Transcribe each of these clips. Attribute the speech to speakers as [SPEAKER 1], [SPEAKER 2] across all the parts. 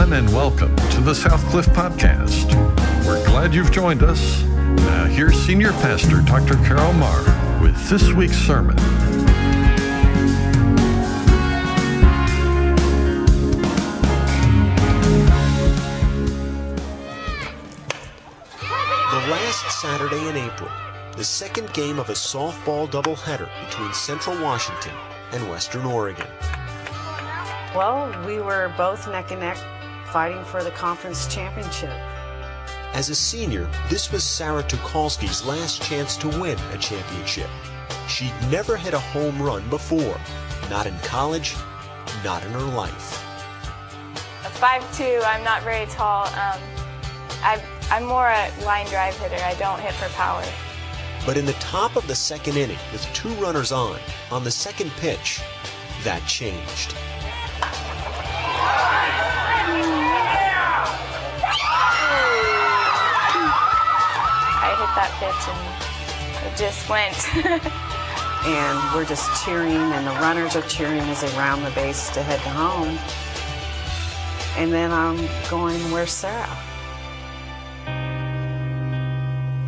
[SPEAKER 1] everyone, and welcome to the Southcliff Podcast. We're glad you've joined us. Now, here's Senior Pastor Dr. Carroll Marr with this week's sermon.
[SPEAKER 2] The last Saturday in April, the second game of a softball doubleheader between Central Washington and Western Oregon.
[SPEAKER 3] Well, we were both neck and neck fighting for the conference championship.
[SPEAKER 2] As a senior, this was Sarah Tucholsky's last chance to win a championship. She'd never hit a home run before, not in college, not in her life.
[SPEAKER 4] A 5'2", I'm not very tall. Um, I, I'm more a line drive hitter. I don't hit for power.
[SPEAKER 2] But in the top of the second inning, with two runners on, on the second pitch, that changed.
[SPEAKER 4] That pitch and it just went.
[SPEAKER 3] and we're just cheering, and the runners are cheering as they round the base to head to home. And then I'm going, Where's Sarah?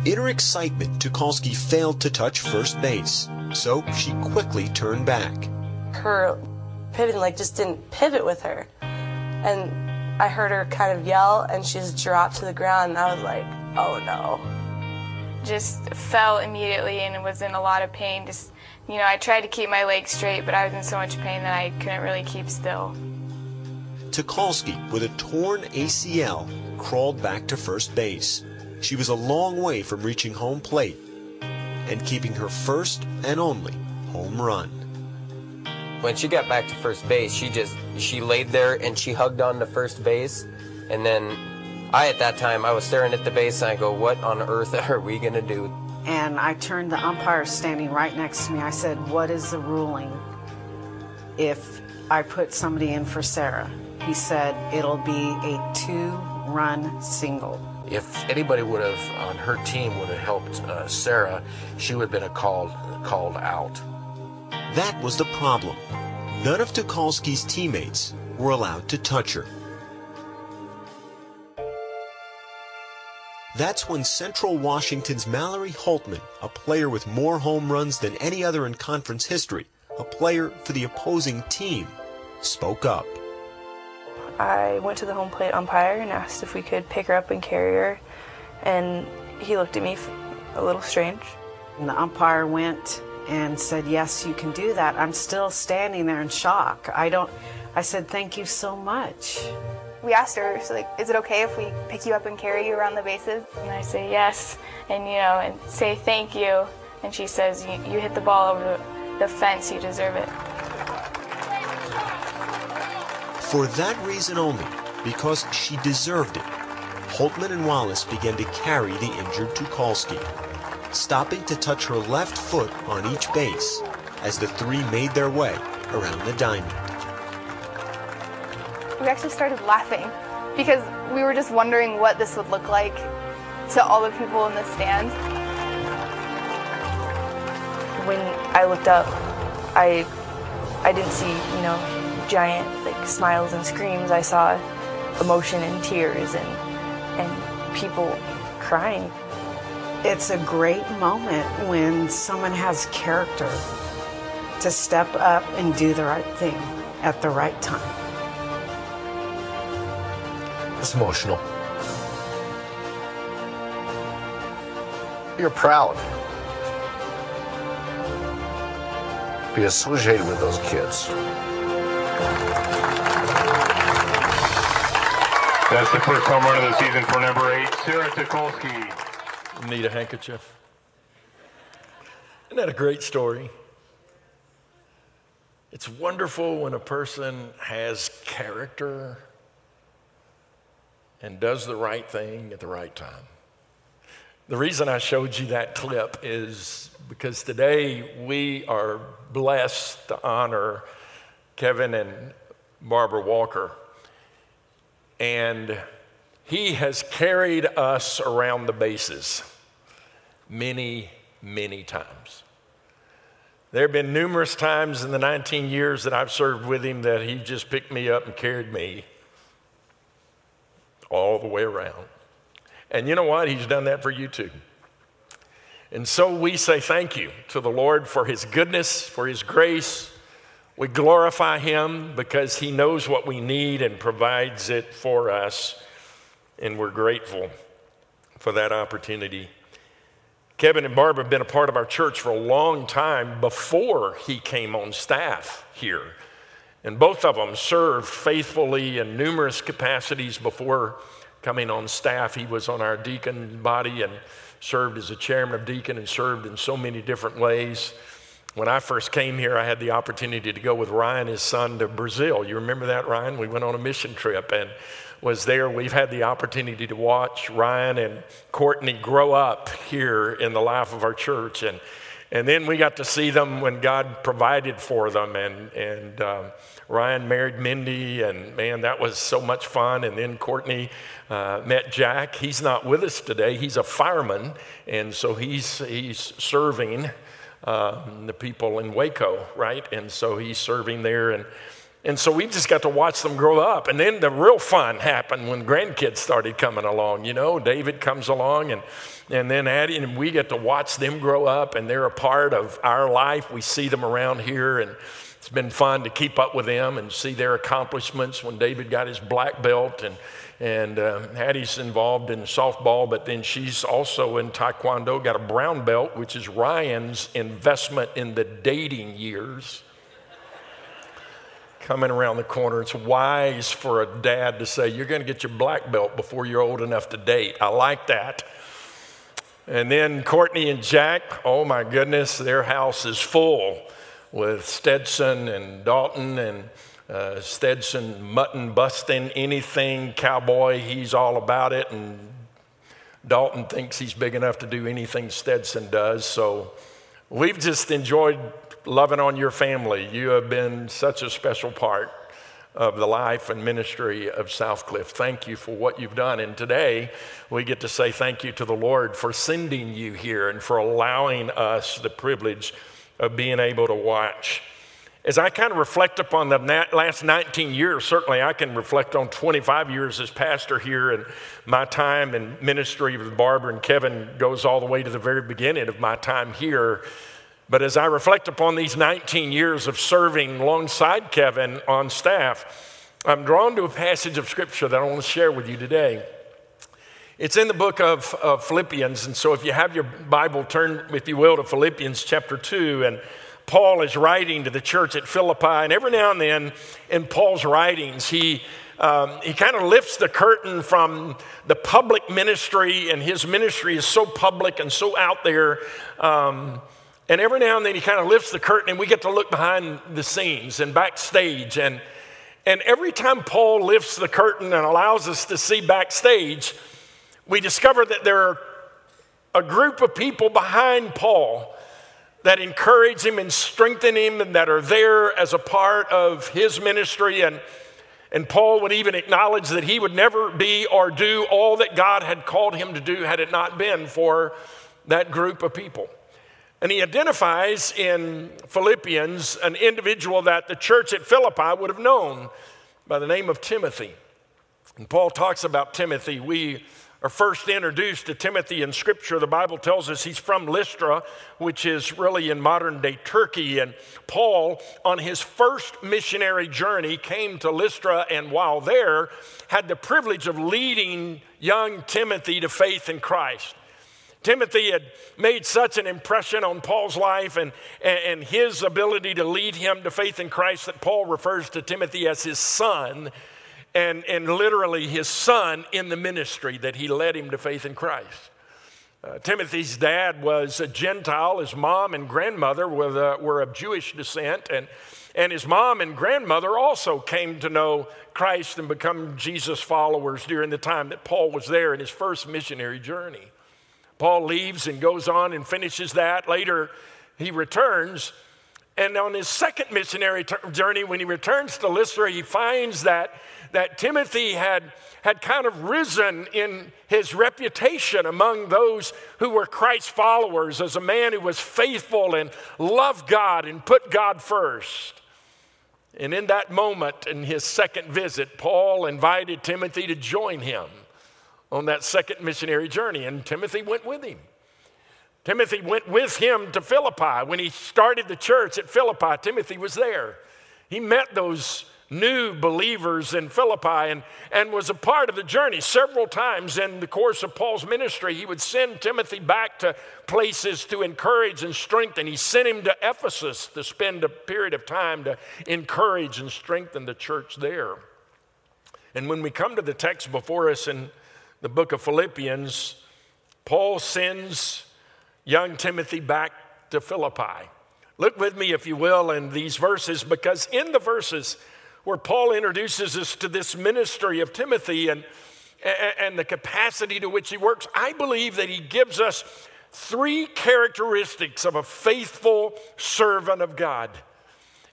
[SPEAKER 2] In her excitement, Tucholsky failed to touch first base, so she quickly turned back.
[SPEAKER 5] her pivoting like just didn't pivot with her and i heard her kind of yell and she just dropped to the ground and i was like oh no
[SPEAKER 4] just fell immediately and was in a lot of pain. Just, you know, I tried to keep my legs straight, but I was in so much pain that I couldn't really keep still.
[SPEAKER 2] Tucholsky, with a torn ACL, crawled back to first base. She was a long way from reaching home plate and keeping her first and only home run.
[SPEAKER 6] When she got back to first base, she just she laid there and she hugged on to first base, and then I at that time I was staring at the base and I go, "What on earth are we gonna do?"
[SPEAKER 3] And I turned the umpire standing right next to me. I said, What is the ruling if I put somebody in for Sarah? He said, It'll be a two run single.
[SPEAKER 7] If anybody would have on her team would have helped uh, Sarah, she would have been a called called out.
[SPEAKER 2] That was the problem. None of Tucholsky's teammates were allowed to touch her. That's when Central Washington's Mallory Holtman, a player with more home runs than any other in conference history, a player for the opposing team, spoke up.
[SPEAKER 5] i went to the home plate umpire and asked if we could pick her up and carry her and he looked at me a little strange
[SPEAKER 3] And the umpire went and said, Yes, you can do that. I'm still standing there in shock. I don't, I said, Thank you so much.
[SPEAKER 4] We asked her, like, is it okay if we pick you up and carry you around the bases? And I say yes, and you know, and say thank you. And she says, you, you hit the ball over the, fence, you deserve it.
[SPEAKER 2] For that reason only, because she deserved it, Holtman and Wallace began to carry the injured Tucholsky, stopping to touch her left foot on each base as the three made their way around the diamond.
[SPEAKER 4] We actually started laughing because we were just wondering what this would look like to all the people in the stands.
[SPEAKER 5] when i looked up i i didn't see you know giant like smiles and screams i saw emotion and tears and and people crying
[SPEAKER 3] It's a great moment when someone has character to step up and do the right thing at the right time.
[SPEAKER 7] It's emotional. You're proud. Be associated with those kids.
[SPEAKER 8] That's the first home run of the season for number eight, Sarah Tucholsky.
[SPEAKER 9] Need a handkerchief. Isn't that a great story? It's wonderful when a person has character and does the right thing at the right time. The reason I showed you that clip is because today we are blessed to honor Kevin and Barbara Walker. And he has carried us around the bases many, many times. There have been numerous times in the 19 years that I've served with him that he just picked me up and carried me. All the way around. And you know what? He's done that for you too. And so we say thank you to the Lord for his goodness, for his grace. We glorify him because he knows what we need and provides it for us. And we're grateful for that opportunity. Kevin and Barbara have been a part of our church for a long time before he came on staff here. And both of them served faithfully in numerous capacities before coming on staff. He was on our deacon body and served as a chairman of deacon and served in so many different ways. When I first came here, I had the opportunity to go with Ryan, his son, to Brazil. You remember that, Ryan? We went on a mission trip and was there. We've had the opportunity to watch Ryan and Courtney grow up here in the life of our church. And, and then we got to see them when God provided for them. And, and um, Ryan married Mindy, and man, that was so much fun. And then Courtney uh, met Jack. He's not with us today. He's a fireman, and so he's he's serving um, the people in Waco, right? And so he's serving there, and and so we just got to watch them grow up. And then the real fun happened when grandkids started coming along. You know, David comes along, and and then Addie and we get to watch them grow up, and they're a part of our life. We see them around here, and been fun to keep up with them and see their accomplishments. When David got his black belt, and and uh, Hattie's involved in softball, but then she's also in taekwondo, got a brown belt, which is Ryan's investment in the dating years. Coming around the corner, it's wise for a dad to say, You're going to get your black belt before you're old enough to date. I like that. And then Courtney and Jack, oh my goodness, their house is full with Stetson and Dalton and uh, Stetson mutton busting anything cowboy, he's all about it. And Dalton thinks he's big enough to do anything Stetson does. So we've just enjoyed loving on your family. You have been such a special part of the life and ministry of Southcliff. Thank you for what you've done. And today we get to say thank you to the Lord for sending you here and for allowing us the privilege of being able to watch as I kind of reflect upon the last 19 years, certainly I can reflect on 25 years as pastor here, and my time in ministry with Barbara and Kevin goes all the way to the very beginning of my time here. But as I reflect upon these 19 years of serving alongside Kevin on staff, I'm drawn to a passage of scripture that I want to share with you today. It's in the book of, of Philippians, and so if you have your Bible, turn, if you will, to Philippians chapter 2. And Paul is writing to the church at Philippi, and every now and then in Paul's writings, he um, he kind of lifts the curtain from the public ministry, and his ministry is so public and so out there. Um, and every now and then he kind of lifts the curtain, and we get to look behind the scenes and backstage. And, and every time Paul lifts the curtain and allows us to see backstage, we discover that there are a group of people behind Paul that encourage him and strengthen him and that are there as a part of his ministry. And, and Paul would even acknowledge that he would never be or do all that God had called him to do had it not been for that group of people. And he identifies in Philippians an individual that the church at Philippi would have known by the name of Timothy. And Paul talks about Timothy. We are first introduced to Timothy in Scripture, the Bible tells us he's from Lystra, which is really in modern day Turkey. And Paul, on his first missionary journey, came to Lystra and while there, had the privilege of leading young Timothy to faith in Christ. Timothy had made such an impression on Paul's life and, and his ability to lead him to faith in Christ that Paul refers to Timothy as his son and, and literally his son in the ministry that he led him to faith in Christ. Uh, Timothy's dad was a Gentile. His mom and grandmother were, uh, were of Jewish descent, and, and his mom and grandmother also came to know Christ and become Jesus followers during the time that Paul was there in his first missionary journey. Paul leaves and goes on and finishes that. Later, he returns. And on his second missionary t- journey, when he returns to Lystra, he finds that that Timothy had, had kind of risen in his reputation among those who were Christ's followers as a man who was faithful and loved God and put God first. And in that moment, in his second visit, Paul invited Timothy to join him on that second missionary journey, and Timothy went with him. Timothy went with him to Philippi. When he started the church at Philippi, Timothy was there. He met those new believers in Philippi and, and was a part of the journey. Several times in the course of Paul's ministry, he would send Timothy back to places to encourage and strengthen. He sent him to Ephesus to spend a period of time to encourage and strengthen the church there. And when we come to the text before us in the book of Philippians, Paul sends young Timothy back to Philippi. Look with me, if you will, in these verses, because in the verses where Paul introduces us to this ministry of Timothy and, and the capacity to which he works, I believe that he gives us three characteristics of a faithful servant of God.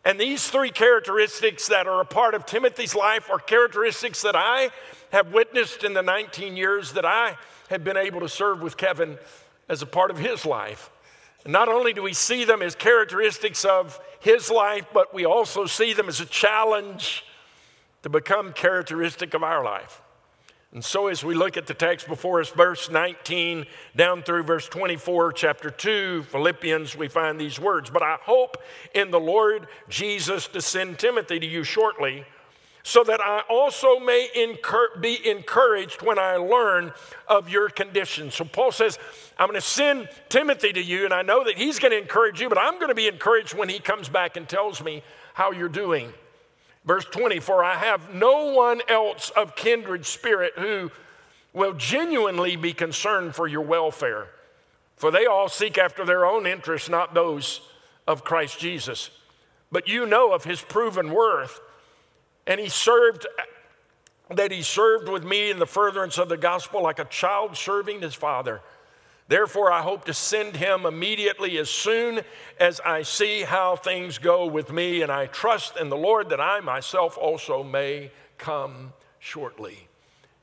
[SPEAKER 9] And these three characteristics that are a part of Timothy's life are characteristics that I have witnessed in the 19 years that I have been able to serve with Kevin as a part of his life. Not only do we see them as characteristics of his life, but we also see them as a challenge to become characteristic of our life. And so, as we look at the text before us, verse 19 down through verse 24, chapter 2, Philippians, we find these words But I hope in the Lord Jesus to send Timothy to you shortly so that I also may incur- be encouraged when I learn of your condition. So Paul says, I'm going to send Timothy to you, and I know that he's going to encourage you, but I'm going to be encouraged when he comes back and tells me how you're doing. Verse 20, for I have no one else of kindred spirit who will genuinely be concerned for your welfare, for they all seek after their own interests, not those of Christ Jesus. But you know of his proven worth and he served that he served with me in the furtherance of the gospel like a child serving his father. Therefore, I hope to send him immediately as soon as I see how things go with me, and I trust in the Lord that I myself also may come shortly.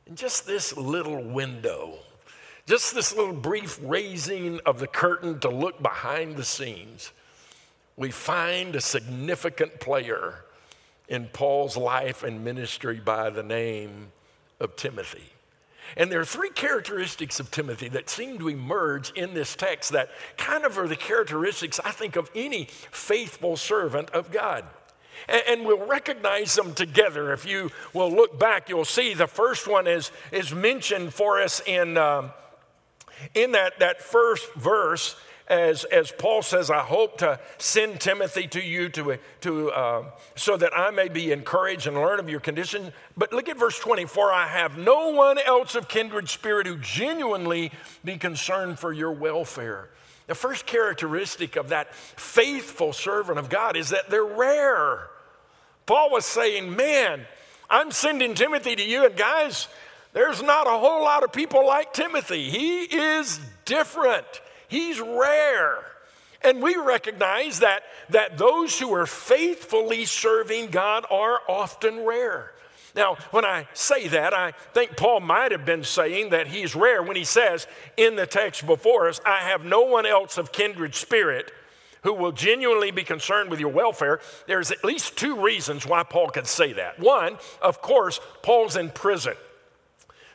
[SPEAKER 9] And just this little window, just this little brief raising of the curtain to look behind the scenes, we find a significant player in Paul's life and ministry by the name of Timothy. And there are three characteristics of Timothy that seem to emerge in this text that kind of are the characteristics, I think, of any faithful servant of God. And, we'll recognize them together. If you will look back, you'll see the first one is, is mentioned for us in, um, in that, that first verse as, as Paul says, I hope to send Timothy to you to, to, uh, so that I may be encouraged and learn of your condition. But look at verse 24 I have no one else of kindred spirit who genuinely be concerned for your welfare. The first characteristic of that faithful servant of God is that they're rare. Paul was saying, Man, I'm sending Timothy to you, and guys, there's not a whole lot of people like Timothy. He is different. He's rare. And we recognize that, that those who are faithfully serving God are often rare. Now, when I say that, I think Paul might have been saying that he's rare when he says in the text before us, I have no one else of kindred spirit who will genuinely be concerned with your welfare. There's at least two reasons why Paul could say that. One, of course, Paul's in prison.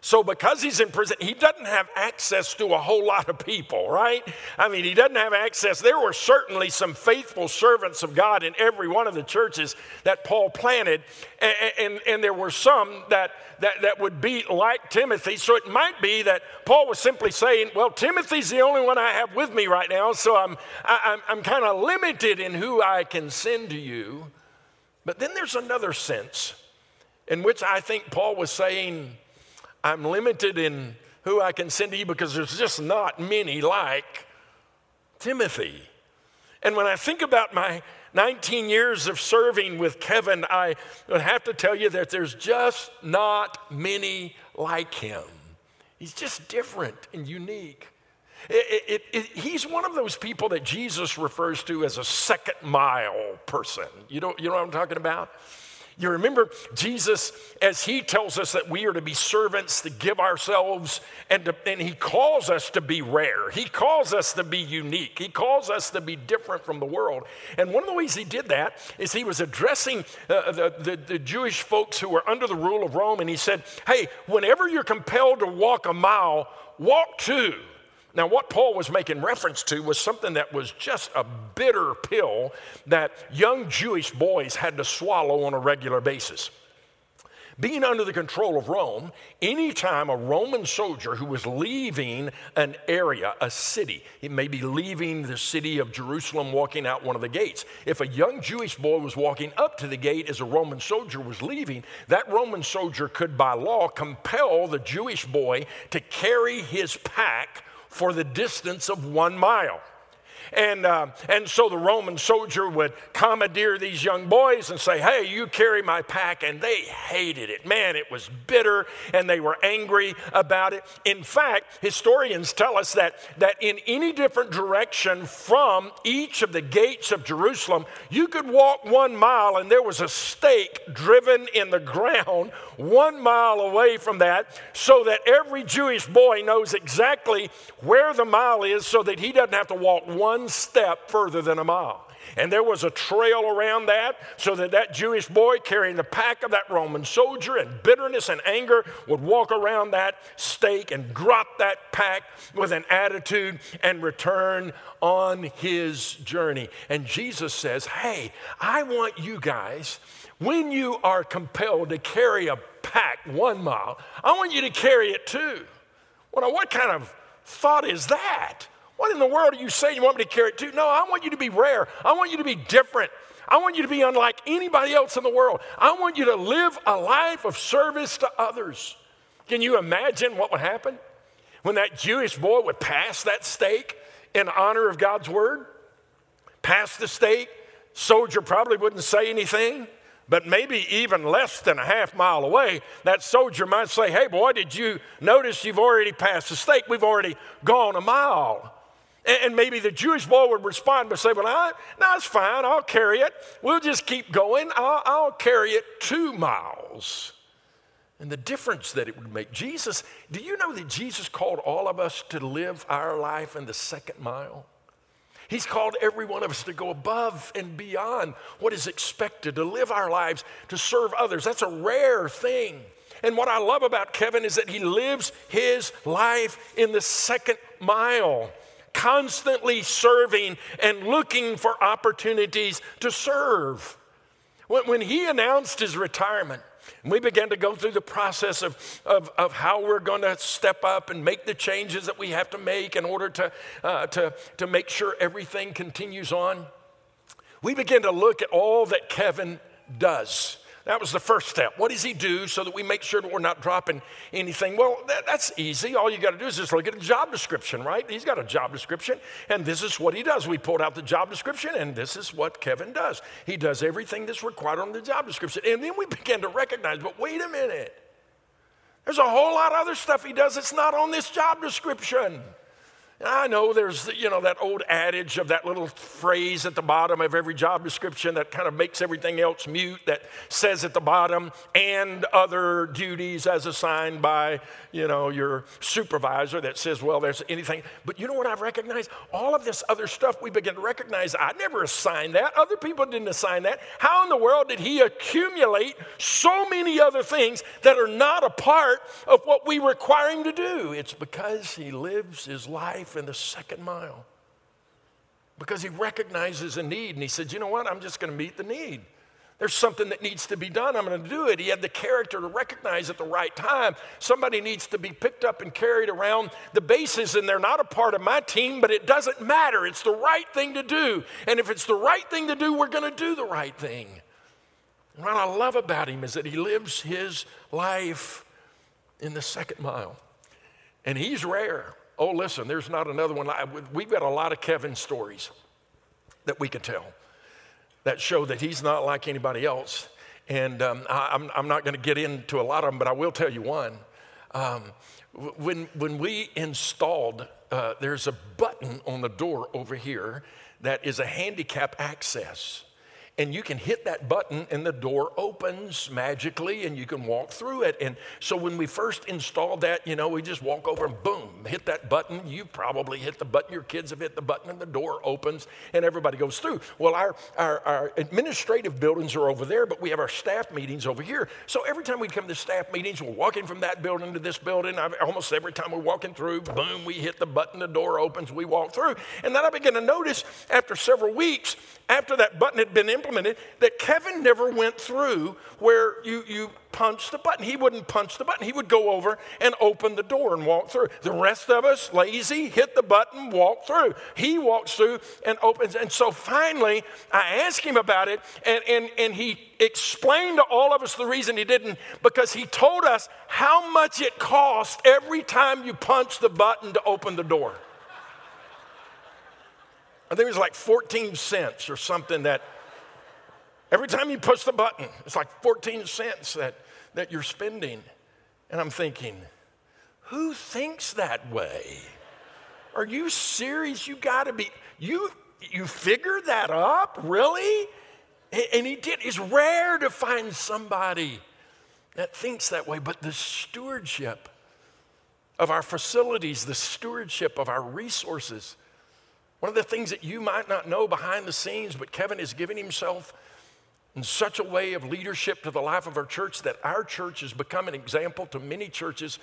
[SPEAKER 9] So, because he's in prison, he doesn't have access to a whole lot of people, right? I mean, he doesn't have access. There were certainly some faithful servants of God in every one of the churches that Paul planted, and, and, and there were some that, that, that would be like Timothy. So, it might be that Paul was simply saying, Well, Timothy's the only one I have with me right now, so I'm, I, I'm, I'm kind of limited in who I can send to you. But then there's another sense in which I think Paul was saying, I'm limited in who I can send to you because there's just not many like Timothy. And when I think about my 19 years of serving with Kevin, I have to tell you that there's just not many like him. He's just different and unique. It, it, it, he's one of those people that Jesus refers to as a second mile person. You know, you know what I'm talking about? You remember Jesus, as he tells us that we are to be servants, to give ourselves, and, to, and he calls us to be rare. He calls us to be unique. He calls us to be different from the world. And one of the ways he did that is he was addressing uh, the, the, the Jewish folks who were under the rule of Rome, and he said, Hey, whenever you're compelled to walk a mile, walk two. Now, what Paul was making reference to was something that was just a bitter pill that young Jewish boys had to swallow on a regular basis. Being under the control of Rome, anytime a Roman soldier who was leaving an area, a city, he may be leaving the city of Jerusalem, walking out one of the gates. If a young Jewish boy was walking up to the gate as a Roman soldier was leaving, that Roman soldier could, by law, compel the Jewish boy to carry his pack for the distance of one mile. And, uh, and so the Roman soldier would commandeer these young boys and say, Hey, you carry my pack. And they hated it. Man, it was bitter and they were angry about it. In fact, historians tell us that, that in any different direction from each of the gates of Jerusalem, you could walk one mile and there was a stake driven in the ground one mile away from that so that every Jewish boy knows exactly where the mile is so that he doesn't have to walk one step further than a mile. And there was a trail around that so that that Jewish boy carrying the pack of that Roman soldier in bitterness and anger would walk around that stake and drop that pack with an attitude and return on his journey. And Jesus says, Hey, I want you guys when you are compelled to carry a pack one mile, I want you to carry it two. What kind of thought is that? What in the world are you saying you want me to carry it two? No, I want you to be rare. I want you to be different. I want you to be unlike anybody else in the world. I want you to live a life of service to others. Can you imagine what would happen when that Jewish boy would pass that stake in honor of God's word? Pass the stake, soldier probably wouldn't say anything but maybe even less than a half mile away, that soldier might say, Hey, boy, did you notice you've already passed the stake? We've already gone a mile. And maybe the Jewish boy would respond by saying, Well, I, no, it's fine. I'll carry it. We'll just keep going. I'll, I'll carry it two miles. And the difference that it would make. Jesus, do you know that Jesus called all of us to live our life in the second mile? He's called every one of us to go above and beyond what is expected, to live our lives, to serve others. That's a rare thing. And what I love about Kevin is that he lives his life in the second mile, constantly serving and looking for opportunities to serve. When, he announced his retirement, and we began to go through the process of, of, of how we're going to step up and make the changes that we have to make in order to, uh, to, to make sure everything continues on. We began to look at all that Kevin does. That was the first step. What does he do so that we make sure that we're not dropping anything? Well, that, that's easy. All you got to do is just look at a job description, right? He's got a job description, and this is what he does. We pulled out the job description, and this is what Kevin does. He does everything that's required on the job description. And then we began to recognize, but wait a minute. There's a whole lot of other stuff he does that's not on this job description. I know there's, you know, that old adage of that little phrase at the bottom of every job description that kind of makes everything else mute that says at the bottom, and other duties as assigned by, you know, your supervisor that says, well, there's anything. But you know what I've recognized? All of this other stuff we begin to recognize, I never assigned that. Other people didn't assign that. How in the world did he accumulate so many other things that are not a part of what we require him to do? It's because he lives his life in the second mile because he recognizes a need and he said, You know what? I'm just going to meet the need. There's something that needs to be done. I'm going to do it. He had the character to recognize at the right time. Somebody needs to be picked up and carried around the bases, and they're not a part of my team, but it doesn't matter. It's the right thing to do. And if it's the right thing to do, we're going to do the right thing. What I love about him is that he lives his life in the second mile. And he's rare. Oh, listen, there's not another one. We've got a lot of Kevin stories that we could tell that show that he's not like anybody else. And um, I, am not going to get into a lot of them, but I will tell you one. Um, when, when we installed, uh, there's a button on the door over here that is a handicap access. And you can hit that button and the door opens magically and you can walk through it. And so when we first installed that, you know, we just walk over and boom, hit that button. You probably hit the button, your kids have hit the button, and the door opens and everybody goes through. Well, our, our, our administrative buildings are over there, but we have our staff meetings over here. So every time we come to staff meetings, we're walking from that building to this building. I've, almost every time we're walking through, boom, we hit the button, the door opens, we walk through. And then I begin to notice after several weeks, after that button had been implemented that Kevin never went through where you, you punch the button. He wouldn't punch the button. He would go over and open the door and walk through. The rest of us, lazy, hit the button, walk through. He walks through and opens. And so finally, I asked him about it, and, and, and he explained to all of us the reason he didn't because he told us how much it cost every time you punch the button to open the door. I think it was like 14 cents or something that every time you push the button, it's like 14 cents that, that you're spending. And I'm thinking, who thinks that way? Are you serious? You got to be, you, you figured that up? Really? And he did. It's rare to find somebody that thinks that way, but the stewardship of our facilities, the stewardship of our resources, one of the things that you might not know behind the scenes, but Kevin has given himself in such a way of leadership to the life of our church that our church has become an example to many churches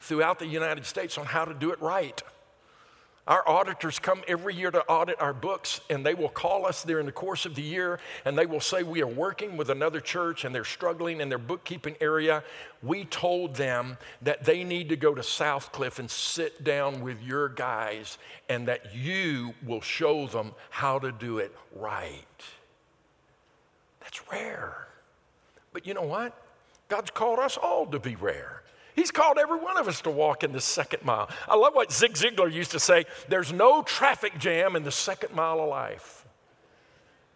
[SPEAKER 9] throughout the United States on how to do it right. Our auditors come every year to audit our books, and they will call us during the course of the year and they will say, We are working with another church and they're struggling in their bookkeeping area. We told them that they need to go to Southcliff and sit down with your guys and that you will show them how to do it right. That's rare. But you know what? God's called us all to be rare. He's called every one of us to walk in the second mile. I love what Zig Ziglar used to say there's no traffic jam in the second mile of life.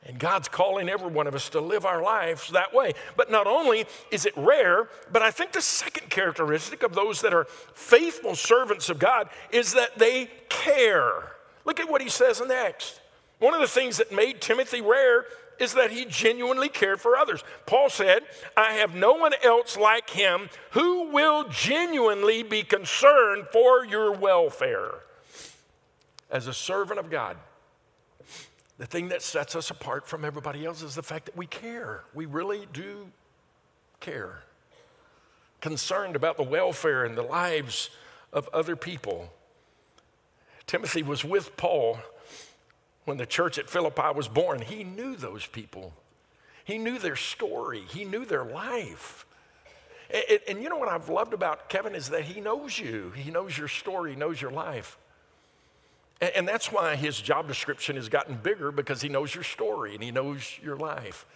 [SPEAKER 9] And God's calling every one of us to live our lives that way. But not only is it rare, but I think the second characteristic of those that are faithful servants of God is that they care. Look at what he says next. One of the things that made Timothy rare is that he genuinely cared for others. Paul said, I have no one else like him who will genuinely be concerned for your welfare. As a servant of God, the thing that sets us apart from everybody else is the fact that we care. We really do care. Concerned about the welfare and the lives of other people. Timothy was with Paul when the church at Philippi was born, he knew those people. He knew their story, he knew their life. And, and, you know what I've loved about Kevin is that he knows you, he knows your story, he knows your life. And, and that's why his job description has gotten bigger because he knows your story and he knows your life.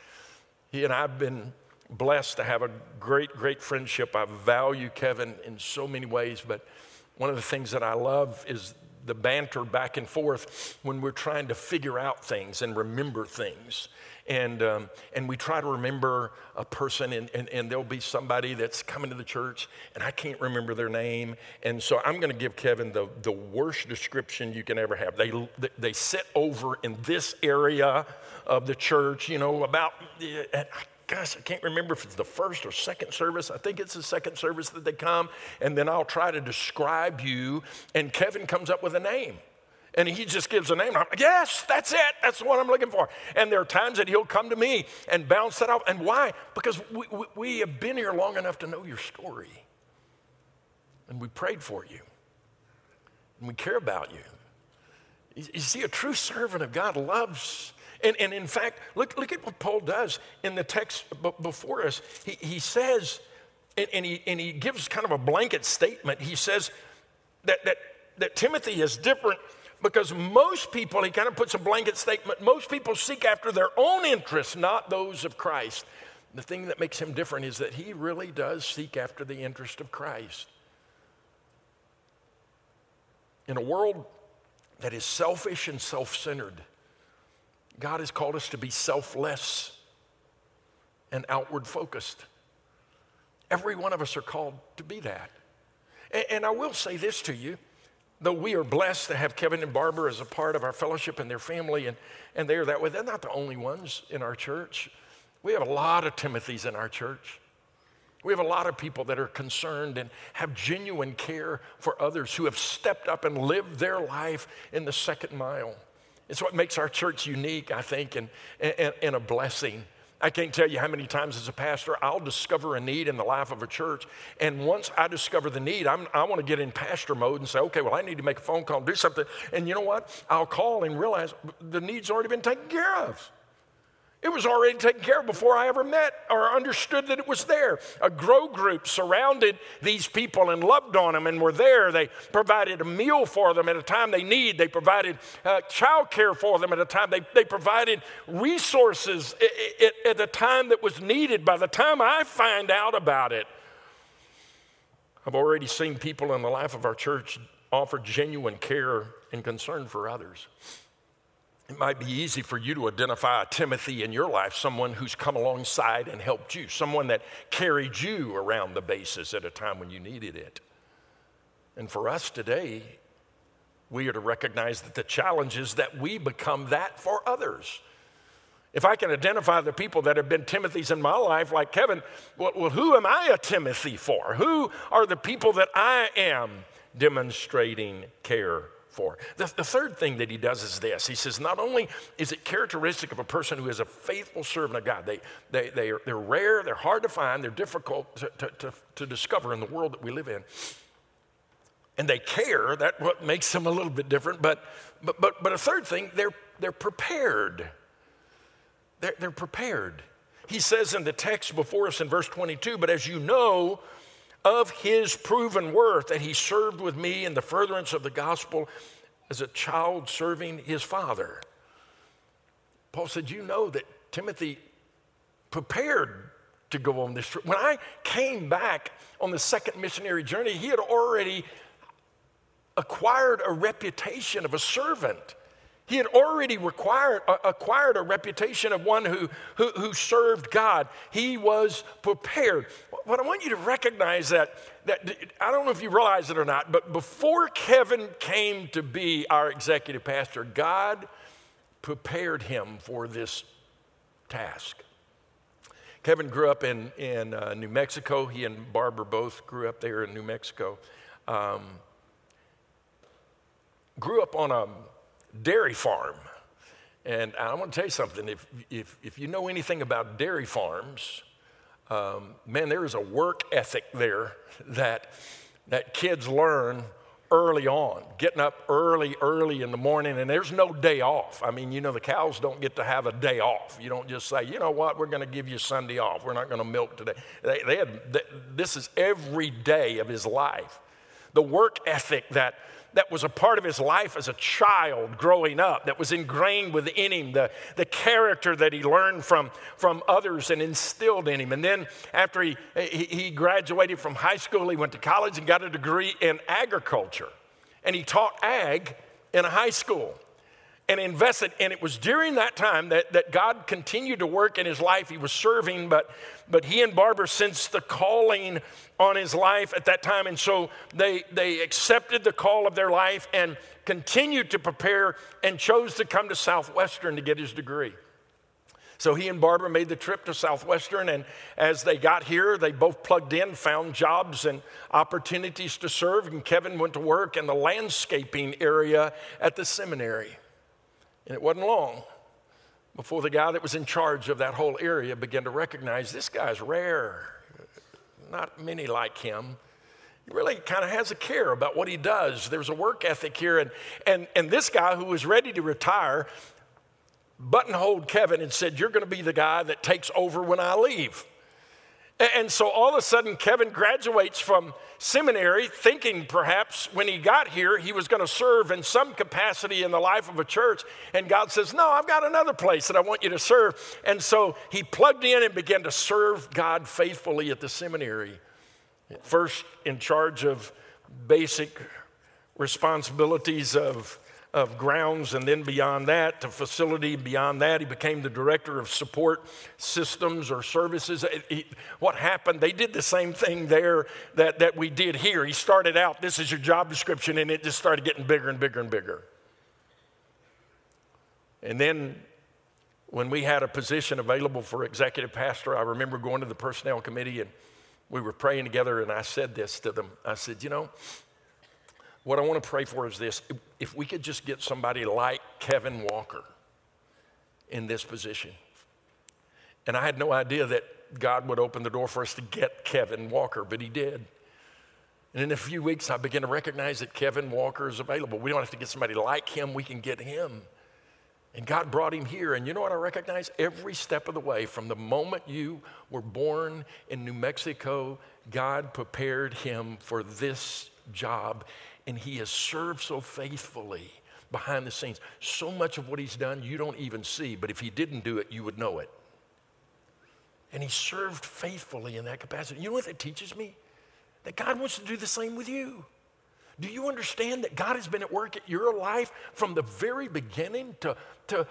[SPEAKER 9] He and I've been blessed to have a great, great friendship. I value Kevin in so many ways, but one of the things that I love is the banter back and forth when we're trying to figure out things and remember things. And, um, and we try to remember a person, and, and, and there'll be somebody that's coming to the church, and I can't remember their name. And so I'm going to give Kevin the, the worst description you can ever have. They, they sit over in this area of the church, you know, about, I gosh, I can't remember if it's the first or second service. I think it's the second service that they come, and then I'll try to describe you, and Kevin comes up with a name. And he just gives a name. I'm yes, that's it. That's one I'm looking for. And there are times that he'll come to me and bounce that off. And why? Because we, we, we have been here long enough to know your story. And we prayed for you. And we care about you. You, you see, a true servant of God loves and, and in fact, look, look at what Paul does in the text b- before us. He, he says, and, and, he, and he gives kind of a blanket statement. He says that, that, that Timothy is different because most people, he kind of puts a blanket statement, most people seek after their own interests, not those of Christ. The thing that makes him different is that he really does seek after the interest of Christ. In a world that is selfish and self centered, God has called us to be selfless and outward focused. Every one of us are called to be that. And, and I will say this to you though we are blessed to have Kevin and Barbara as a part of our fellowship and their family, and, and they're that way, they're not the only ones in our church. We have a lot of Timothys in our church. We have a lot of people that are concerned and have genuine care for others who have stepped up and lived their life in the second mile. It's what makes our church unique, I think, and, and, and a blessing. I can't tell you how many times as a pastor I'll discover a need in the life of a church. And once I discover the need, I'm, i want to get in pastor mode and say, okay, well, I need to make a phone call, and do something. And you know what? I'll call and realize the need's already been taken care of. It was already taken care of before I ever met or understood that it was there. A grow group surrounded these people and loved on them and were there. They provided a meal for them at a time they need. They provided uh, child care for them at a time. They, they provided resources at, at, at a time that was needed. By the time I find out about it, I've already seen people in the life of our church offer genuine care and concern for others. It might be easy for you to identify a Timothy in your life, someone who's come alongside and helped you, someone that carried you around the bases at a time when you needed it. And for us today, we are to recognize that the challenge is that we become that for others. If I can identify the people that have been Timothys in my life, like Kevin, well, well, who am I a Timothy for? Who are the people that I am demonstrating care for. The, the, third thing that he does is this he says, not only is it characteristic of a person who is a faithful servant of God, they, they, they are, they're rare, they're hard to find, they're difficult to, to, to, to discover in the world that we live in. And they care, that's what makes them a little bit different. But, but, but, but a third thing, they're, they're prepared. They're, they're prepared. He says in the text before us in verse 22, but as you know, of his proven worth that he served with me in the furtherance of the gospel as a child serving his father. Paul said, You know that Timothy prepared to go on this trip. When I came back on the second missionary journey, he had already acquired a reputation of a servant. He had already required, uh, acquired a reputation of one who, who, who served God. He was prepared. What I want you to recognize that, that I don't know if you realize it or not, but before Kevin came to be our executive pastor, God prepared him for this task. Kevin grew up in, in uh, New Mexico. He and Barbara both grew up there in New Mexico. Um, grew up on a dairy farm. And I want to tell you something if, if, if you know anything about dairy farms, um, man, there is a work ethic there that, that kids learn early on, getting up early, early in the morning, and there's no day off. I mean, you know, the cows don't get to have a day off. You don't just say, you know what, we're going to give you Sunday off. We're not going to milk today. They, they had, they, this is every day of his life. The work ethic that that was a part of his life as a child growing up, that was ingrained within him, the, the character that he learned from, from others and instilled in him. And then after he, he, he graduated from high school, he went to college and got a degree in agriculture. And he taught ag in a high school and invested. And it was during that time that, that God continued to work in his life. He was serving, but, but he and Barbara sensed the calling on his life at that time. And so they, they accepted the call of their life and continued to prepare and chose to come to Southwestern to get his degree. So he and Barbara made the trip to Southwestern, and as they got here, they both plugged in, found jobs and opportunities to serve. And Kevin went to work in the landscaping area at the seminary. And it wasn't long before the guy that was in charge of that whole area began to recognize this guy's rare. Not many like him. He really kind of has a care about what he does. There's a work ethic here. And, and, and this guy who was ready to retire buttonholed Kevin and said, You're going to be the guy that takes over when I leave. And so all of a sudden, Kevin graduates from seminary, thinking perhaps when he got here he was going to serve in some capacity in the life of a church. And God says, No, I've got another place that I want you to serve. And so he plugged in and began to serve God faithfully at the seminary. First, in charge of basic responsibilities of of grounds, and then beyond that to facility. Beyond that, he became the director of support systems or services. What happened? They did the same thing there that, that we did here. He started out, this is your job description, and it just started getting bigger and bigger and bigger. And then when we had a position available for executive pastor, I remember going to the personnel committee and we were praying together, and I said this to them. I said, You know, what I want to pray for is this if we could just get somebody like Kevin Walker in this position. And I had no idea that God would open the door for us to get Kevin Walker, but He did. And in a few weeks, I began to recognize that Kevin Walker is available. We don't have to get somebody like him, we can get him. And God brought him here. And you know what I recognize? Every step of the way, from the moment you were born in New Mexico, God prepared him for this job and he has served so faithfully behind the scenes. So much of what he's done you don't even see, but if he didn't do it, you would know it. And he served faithfully in that capacity. You know what that teaches me? That God wants to do the same with you. Do you understand that God has been at work at your life from the very beginning to, to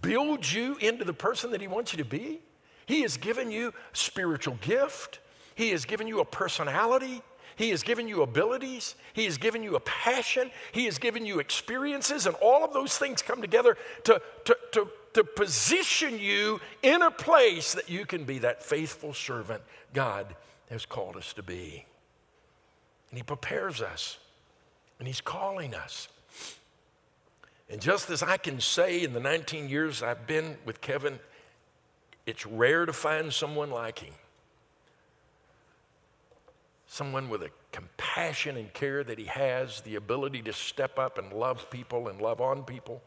[SPEAKER 9] build you into the person that He wants you to be? He has given you spiritual gift. He has given you a personality. He has given you abilities. He has given you a passion. He has given you experiences. And all of those things come together to, to, to, to position you in a place that you can be that faithful servant God has called us to be. And He prepares us, and He's calling us. And just as I can say in the 19 years I've been with Kevin, it's rare to find someone like him someone with a compassion and care that he has, the ability to step up and love people and love on people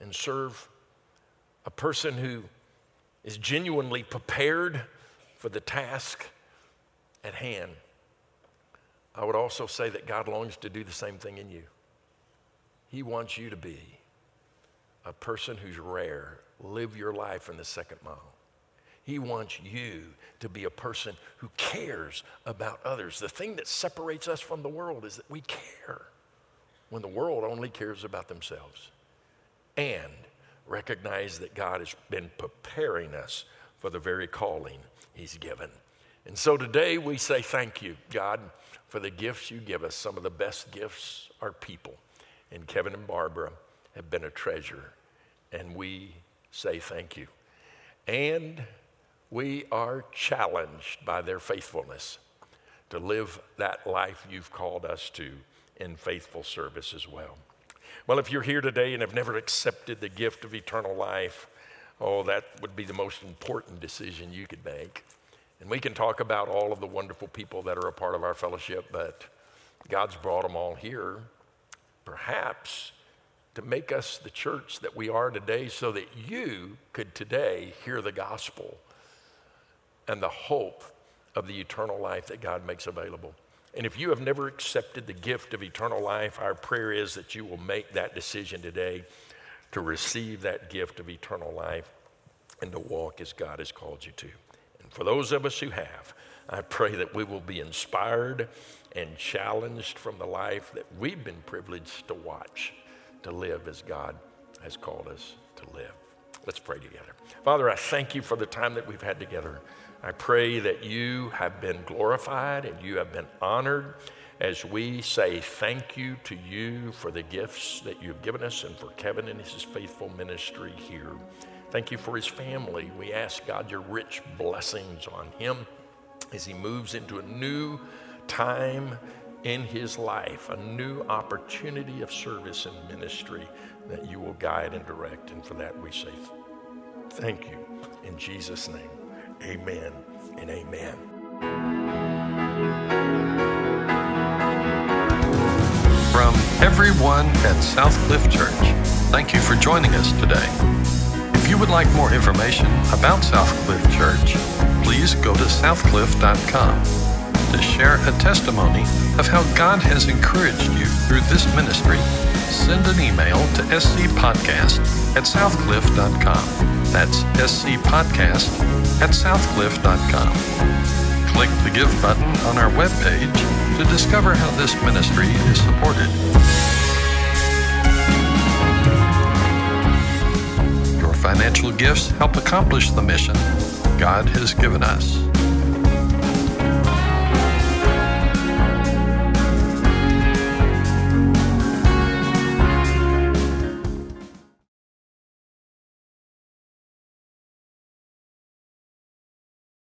[SPEAKER 9] and serve, a person who is genuinely prepared for the task at hand. I would also say that God longs to do the same thing in you. He wants you to be a person who's rare. Live your life in the second mile. He wants you to be a person who cares about others. The thing that separates us from the world is that we care when the world only cares about themselves. And recognize that God has been preparing us for the very calling He's given. And so today we say thank you, God, for the gifts you give us. Some of the best gifts are people. And Kevin and Barbara have been a treasure. And we say thank you. And we are challenged by their faithfulness to live that life you've called us to in faithful service as well. Well, if you're here today and have never accepted the gift of eternal life, oh, that would be the most important decision you could make. And we can talk about all of the wonderful people that are a part of our fellowship, but God's brought them all here, perhaps to make us the church that we are today so that you could today hear the gospel and the hope of the eternal life that God makes available. And if you have never accepted the gift of eternal life, our prayer is that you will make that decision today to receive that gift of eternal life and to walk as God has called you to. And for those of us who have, I pray that we will be inspired and challenged from the life that we've been privileged to watch, to live as God has called us to live. Let's pray together. Father, I thank you for the time that we've had together. I pray that you have been glorified and you have been honored as we say thank you to you for the gifts that you've given us and for Kevin and his faithful ministry here. Thank you for his family. We ask God your rich blessings on him as he moves into a new time in his life, a new opportunity of service and ministry that you will guide and direct. And for that we say thank you in Jesus' name. Amen and amen.
[SPEAKER 1] From everyone at Southcliff Church, thank you for joining us today. If you would like more information about Southcliff Church, please go to southcliff.com to share a testimony of how God has encouraged you through this ministry. Send an email to scpodcast at southcliff.com. That's scpodcast at southcliff.com. Click the Give button on our webpage to discover how this ministry is supported. Your financial gifts help accomplish the mission God has given us.